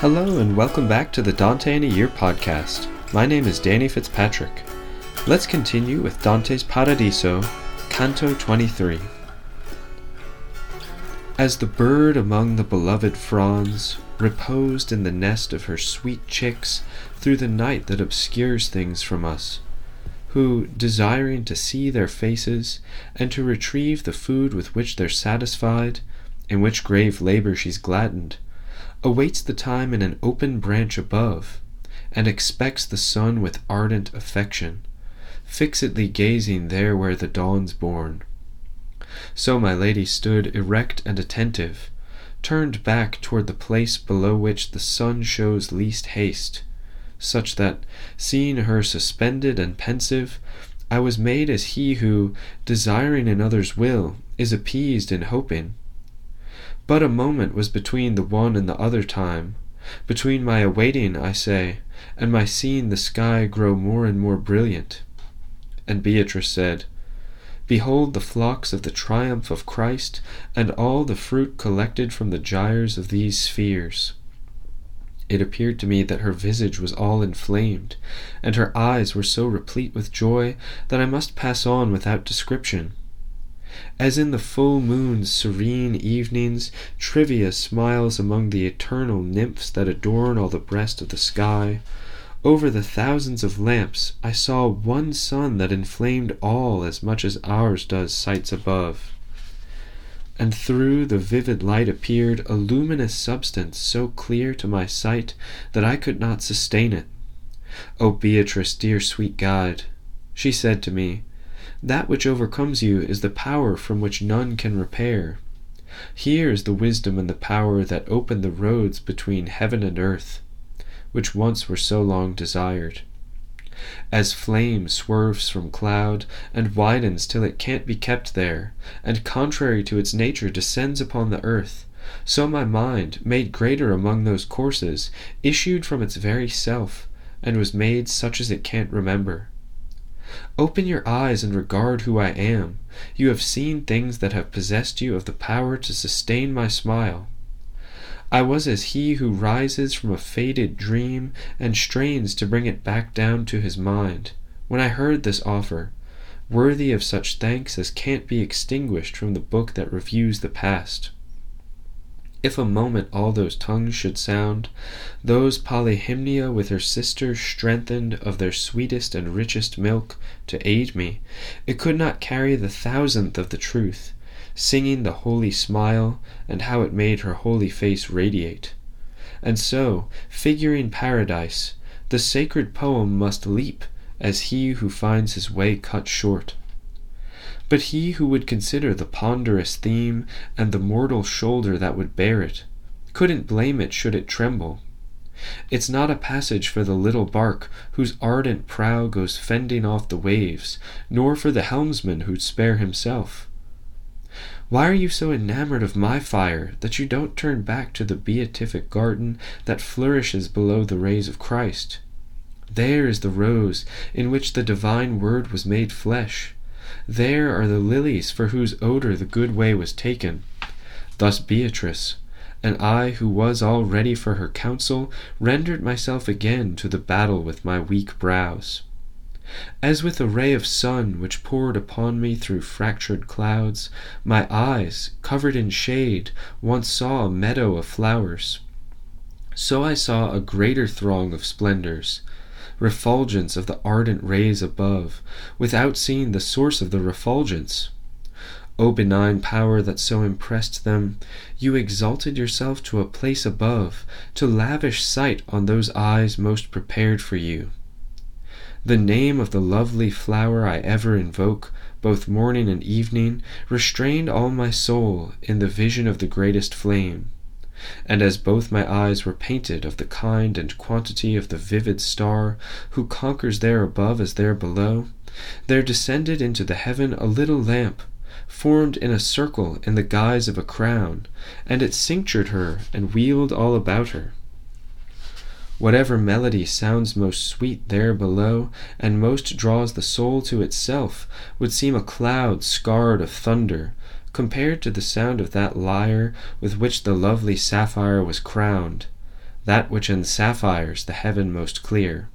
Hello, and welcome back to the Dante in a Year podcast. My name is Danny Fitzpatrick. Let's continue with Dante's Paradiso, Canto 23. As the bird among the beloved fronds reposed in the nest of her sweet chicks through the night that obscures things from us, who, desiring to see their faces and to retrieve the food with which they're satisfied, in which grave labor she's gladdened, awaits the time in an open branch above, and expects the sun with ardent affection, fixedly gazing there where the dawn's born. So my lady stood erect and attentive, turned back toward the place below which the sun shows least haste, such that, seeing her suspended and pensive, I was made as he who, desiring another's will, is appeased in hoping. But a moment was between the one and the other time, between my awaiting, I say, and my seeing the sky grow more and more brilliant. And Beatrice said, Behold the flocks of the triumph of Christ, and all the fruit collected from the gyres of these spheres. It appeared to me that her visage was all inflamed, and her eyes were so replete with joy that I must pass on without description. As in the full moon's serene evenings, Trivia smiles among the eternal nymphs that adorn all the breast of the sky, over the thousands of lamps I saw one sun that inflamed all as much as ours does sights above. And through the vivid light appeared a luminous substance so clear to my sight that I could not sustain it. O Beatrice, dear sweet guide, she said to me, that which overcomes you is the power from which none can repair. Here is the wisdom and the power that open the roads between heaven and earth which once were so long desired. As flame swerves from cloud, and widens till it can't be kept there, and contrary to its nature descends upon the earth, so my mind, made greater among those courses, issued from its very self, and was made such as it can't remember. Open your eyes and regard who I am. You have seen things that have possessed you of the power to sustain my smile. I was as he who rises from a faded dream and strains to bring it back down to his mind, when I heard this offer, worthy of such thanks as can't be extinguished from the book that reviews the past. If a moment all those tongues should sound, those Polyhymnia with her sisters strengthened of their sweetest and richest milk, to aid me, it could not carry the thousandth of the truth, singing the holy smile and how it made her holy face radiate. And so, figuring paradise, the sacred poem must leap as he who finds his way cut short. But he who would consider the ponderous theme and the mortal shoulder that would bear it couldn't blame it should it tremble. It's not a passage for the little bark whose ardent prow goes fending off the waves, nor for the helmsman who'd spare himself. Why are you so enamored of my fire that you don't turn back to the beatific garden that flourishes below the rays of Christ? There is the rose in which the divine word was made flesh. There are the lilies for whose odor the good way was taken. Thus Beatrice, and I who was all ready for her counsel, rendered myself again to the battle with my weak brows. As with a ray of sun which poured upon me through fractured clouds, my eyes, covered in shade, once saw a meadow of flowers. So I saw a greater throng of splendors, refulgence of the ardent rays above, without seeing the source of the refulgence. O benign power that so impressed them, you exalted yourself to a place above, to lavish sight on those eyes most prepared for you. The name of the lovely flower I ever invoke, both morning and evening, restrained all my soul in the vision of the greatest flame. And as both my eyes were painted of the kind and quantity of the vivid star, who conquers there above as there below, there descended into the heaven a little lamp, formed in a circle in the guise of a crown, and it cinctured her and wheeled all about her. Whatever melody sounds most sweet there below, and most draws the soul to itself, would seem a cloud scarred of thunder, compared to the sound of that lyre with which the lovely sapphire was crowned. that which ensapphires the heaven most clear.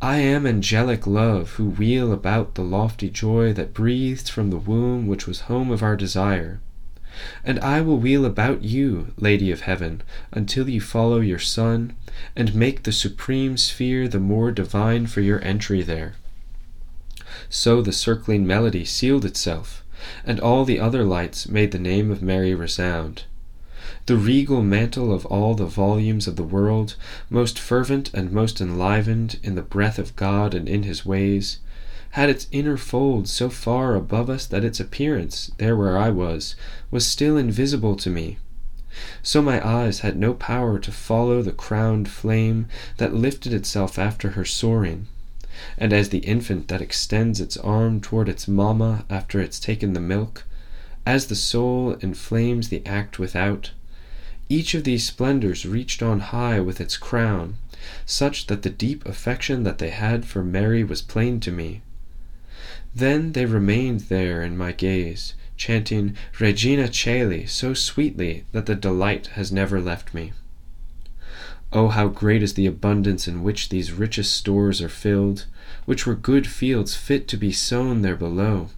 I am angelic love, who wheel about the lofty joy that breathed from the womb which was home of our desire. And I will wheel about you, Lady of Heaven, until you follow your Son, and make the supreme sphere the more divine for your entry there. So the circling melody sealed itself, and all the other lights made the name of Mary resound. The regal mantle of all the volumes of the world, most fervent and most enlivened in the breath of God and in his ways, had its inner fold so far above us that its appearance, there where I was, was still invisible to me. So my eyes had no power to follow the crowned flame that lifted itself after her soaring. And as the infant that extends its arm toward its mamma after it's taken the milk, as the soul inflames the act without, each of these splendors reached on high with its crown, such that the deep affection that they had for Mary was plain to me. Then they remained there in my gaze, chanting Regina Caeli so sweetly that the delight has never left me. Oh, how great is the abundance in which these richest stores are filled, which were good fields fit to be sown there below!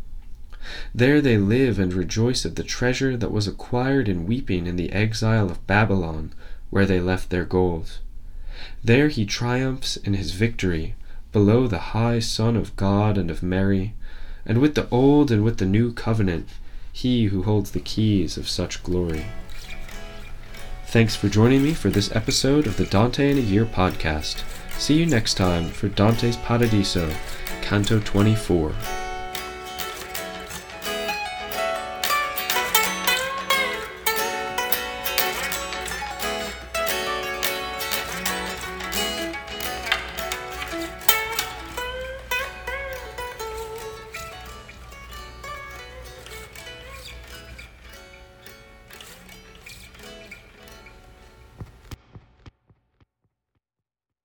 There they live and rejoice of the treasure that was acquired in weeping in the exile of Babylon, where they left their gold. There he triumphs in his victory, below the high Son of God and of Mary, and with the old and with the new covenant, he who holds the keys of such glory. Thanks for joining me for this episode of the Dante in a Year podcast. See you next time for Dante's Paradiso, Canto 24.